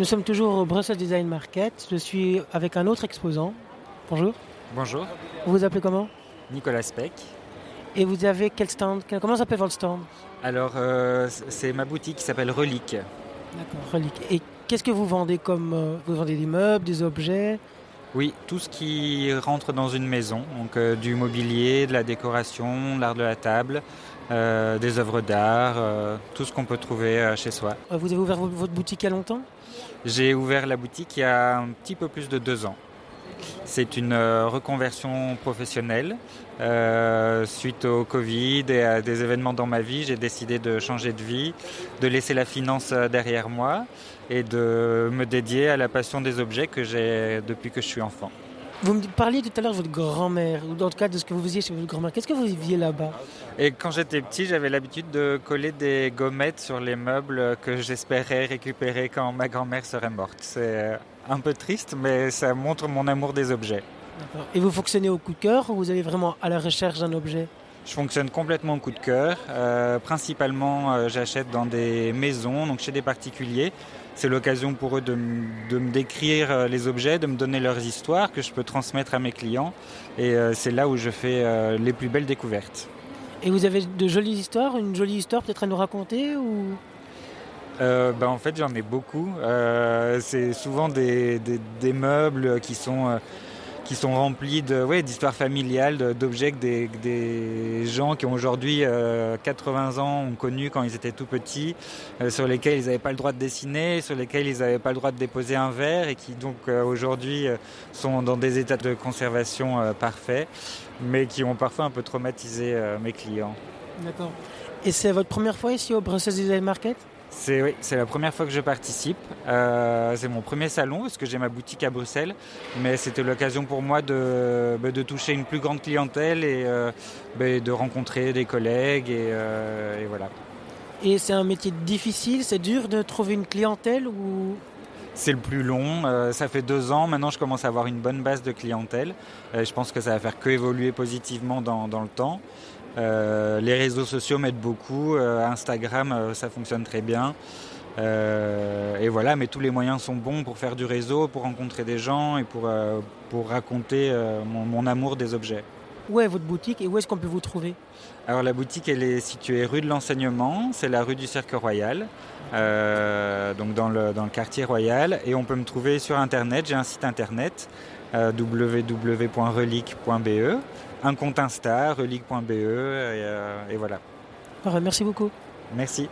Nous sommes toujours au Brussels Design Market. Je suis avec un autre exposant. Bonjour. Bonjour. Vous vous appelez comment? Nicolas Speck. Et vous avez quel stand? Comment s'appelle votre stand? Alors, euh, c'est ma boutique qui s'appelle Relique. D'accord, Relique. Et qu'est-ce que vous vendez comme euh, Vous vendez des meubles, des objets? Oui, tout ce qui rentre dans une maison. Donc, euh, du mobilier, de la décoration, l'art de la table, des œuvres d'art, tout ce qu'on peut trouver chez soi. Vous avez ouvert votre boutique il y a longtemps? J'ai ouvert la boutique il y a un petit peu plus de deux ans. C'est une euh, reconversion professionnelle. Euh, suite au Covid et à des événements dans ma vie, j'ai décidé de changer de vie, de laisser la finance euh, derrière moi et de me dédier à la passion des objets que j'ai depuis que je suis enfant. Vous me parliez tout à l'heure de votre grand-mère, ou dans le cas de ce que vous faisiez chez votre grand-mère. Qu'est-ce que vous viviez là-bas? Et quand j'étais petit, j'avais l'habitude de coller des gommettes sur les meubles que j'espérais récupérer quand ma grand-mère serait morte. C'est un peu triste, mais ça montre mon amour des objets. Et vous fonctionnez au coup de cœur ou vous allez vraiment à la recherche d'un objet? Je fonctionne complètement au coup de cœur. Euh, principalement, euh, j'achète dans des maisons, donc chez des particuliers. C'est l'occasion pour eux de, me décrire euh, les objets, de me donner leurs histoires que je peux transmettre à mes clients. Et c'est là où je fais les plus belles découvertes. Et vous avez de jolies histoires Une jolie histoire peut-être à nous raconter ou? Euh, ben, en fait, j'en ai beaucoup. Euh, c'est souvent des, meubles qui sont, euh, qui sont remplis de, ouais, d'histoires familiales, d'objets que des, gens qui ont aujourd'hui 80 ans ont connus quand ils étaient tout petits, sur lesquels ils n'avaient pas le droit de dessiner, sur lesquels ils n'avaient pas le droit de déposer un verre et qui donc aujourd'hui sont dans des états de conservation parfaits, mais qui ont parfois un peu traumatisé mes clients. D'accord. Et c'est votre première fois ici au Brussels Design Market? C'est oui, c'est la première fois que je participe. Euh, c'est mon premier salon parce que j'ai ma boutique à Bruxelles, mais c'était l'occasion pour moi de, bah, de, toucher une plus grande clientèle et euh, bah, de rencontrer des collègues et, euh, et voilà. Et c'est un métier difficile, c'est dur de trouver une clientèle ou? C'est le plus long. ça fait deux ans. Maintenant, je commence à avoir une bonne base de clientèle. je pense que ça va faire que évoluer positivement dans, dans le temps. Euh, les réseaux sociaux m'aident beaucoup. Euh, Instagram, euh, ça fonctionne très bien. et voilà, mais tous les moyens sont bons pour faire du réseau, pour rencontrer des gens et pour, pour raconter mon, amour des objets. Où est votre boutique et où est-ce qu'on peut vous trouver Alors la boutique, elle est située rue de l'Enseignement, c'est la rue du Cercle Royal, donc dans le, dans le, quartier royal. Et on peut me trouver sur Internet, j'ai un site Internet, www.relique.be un compte Insta, relique.be, et, euh, et voilà. merci beaucoup. Merci.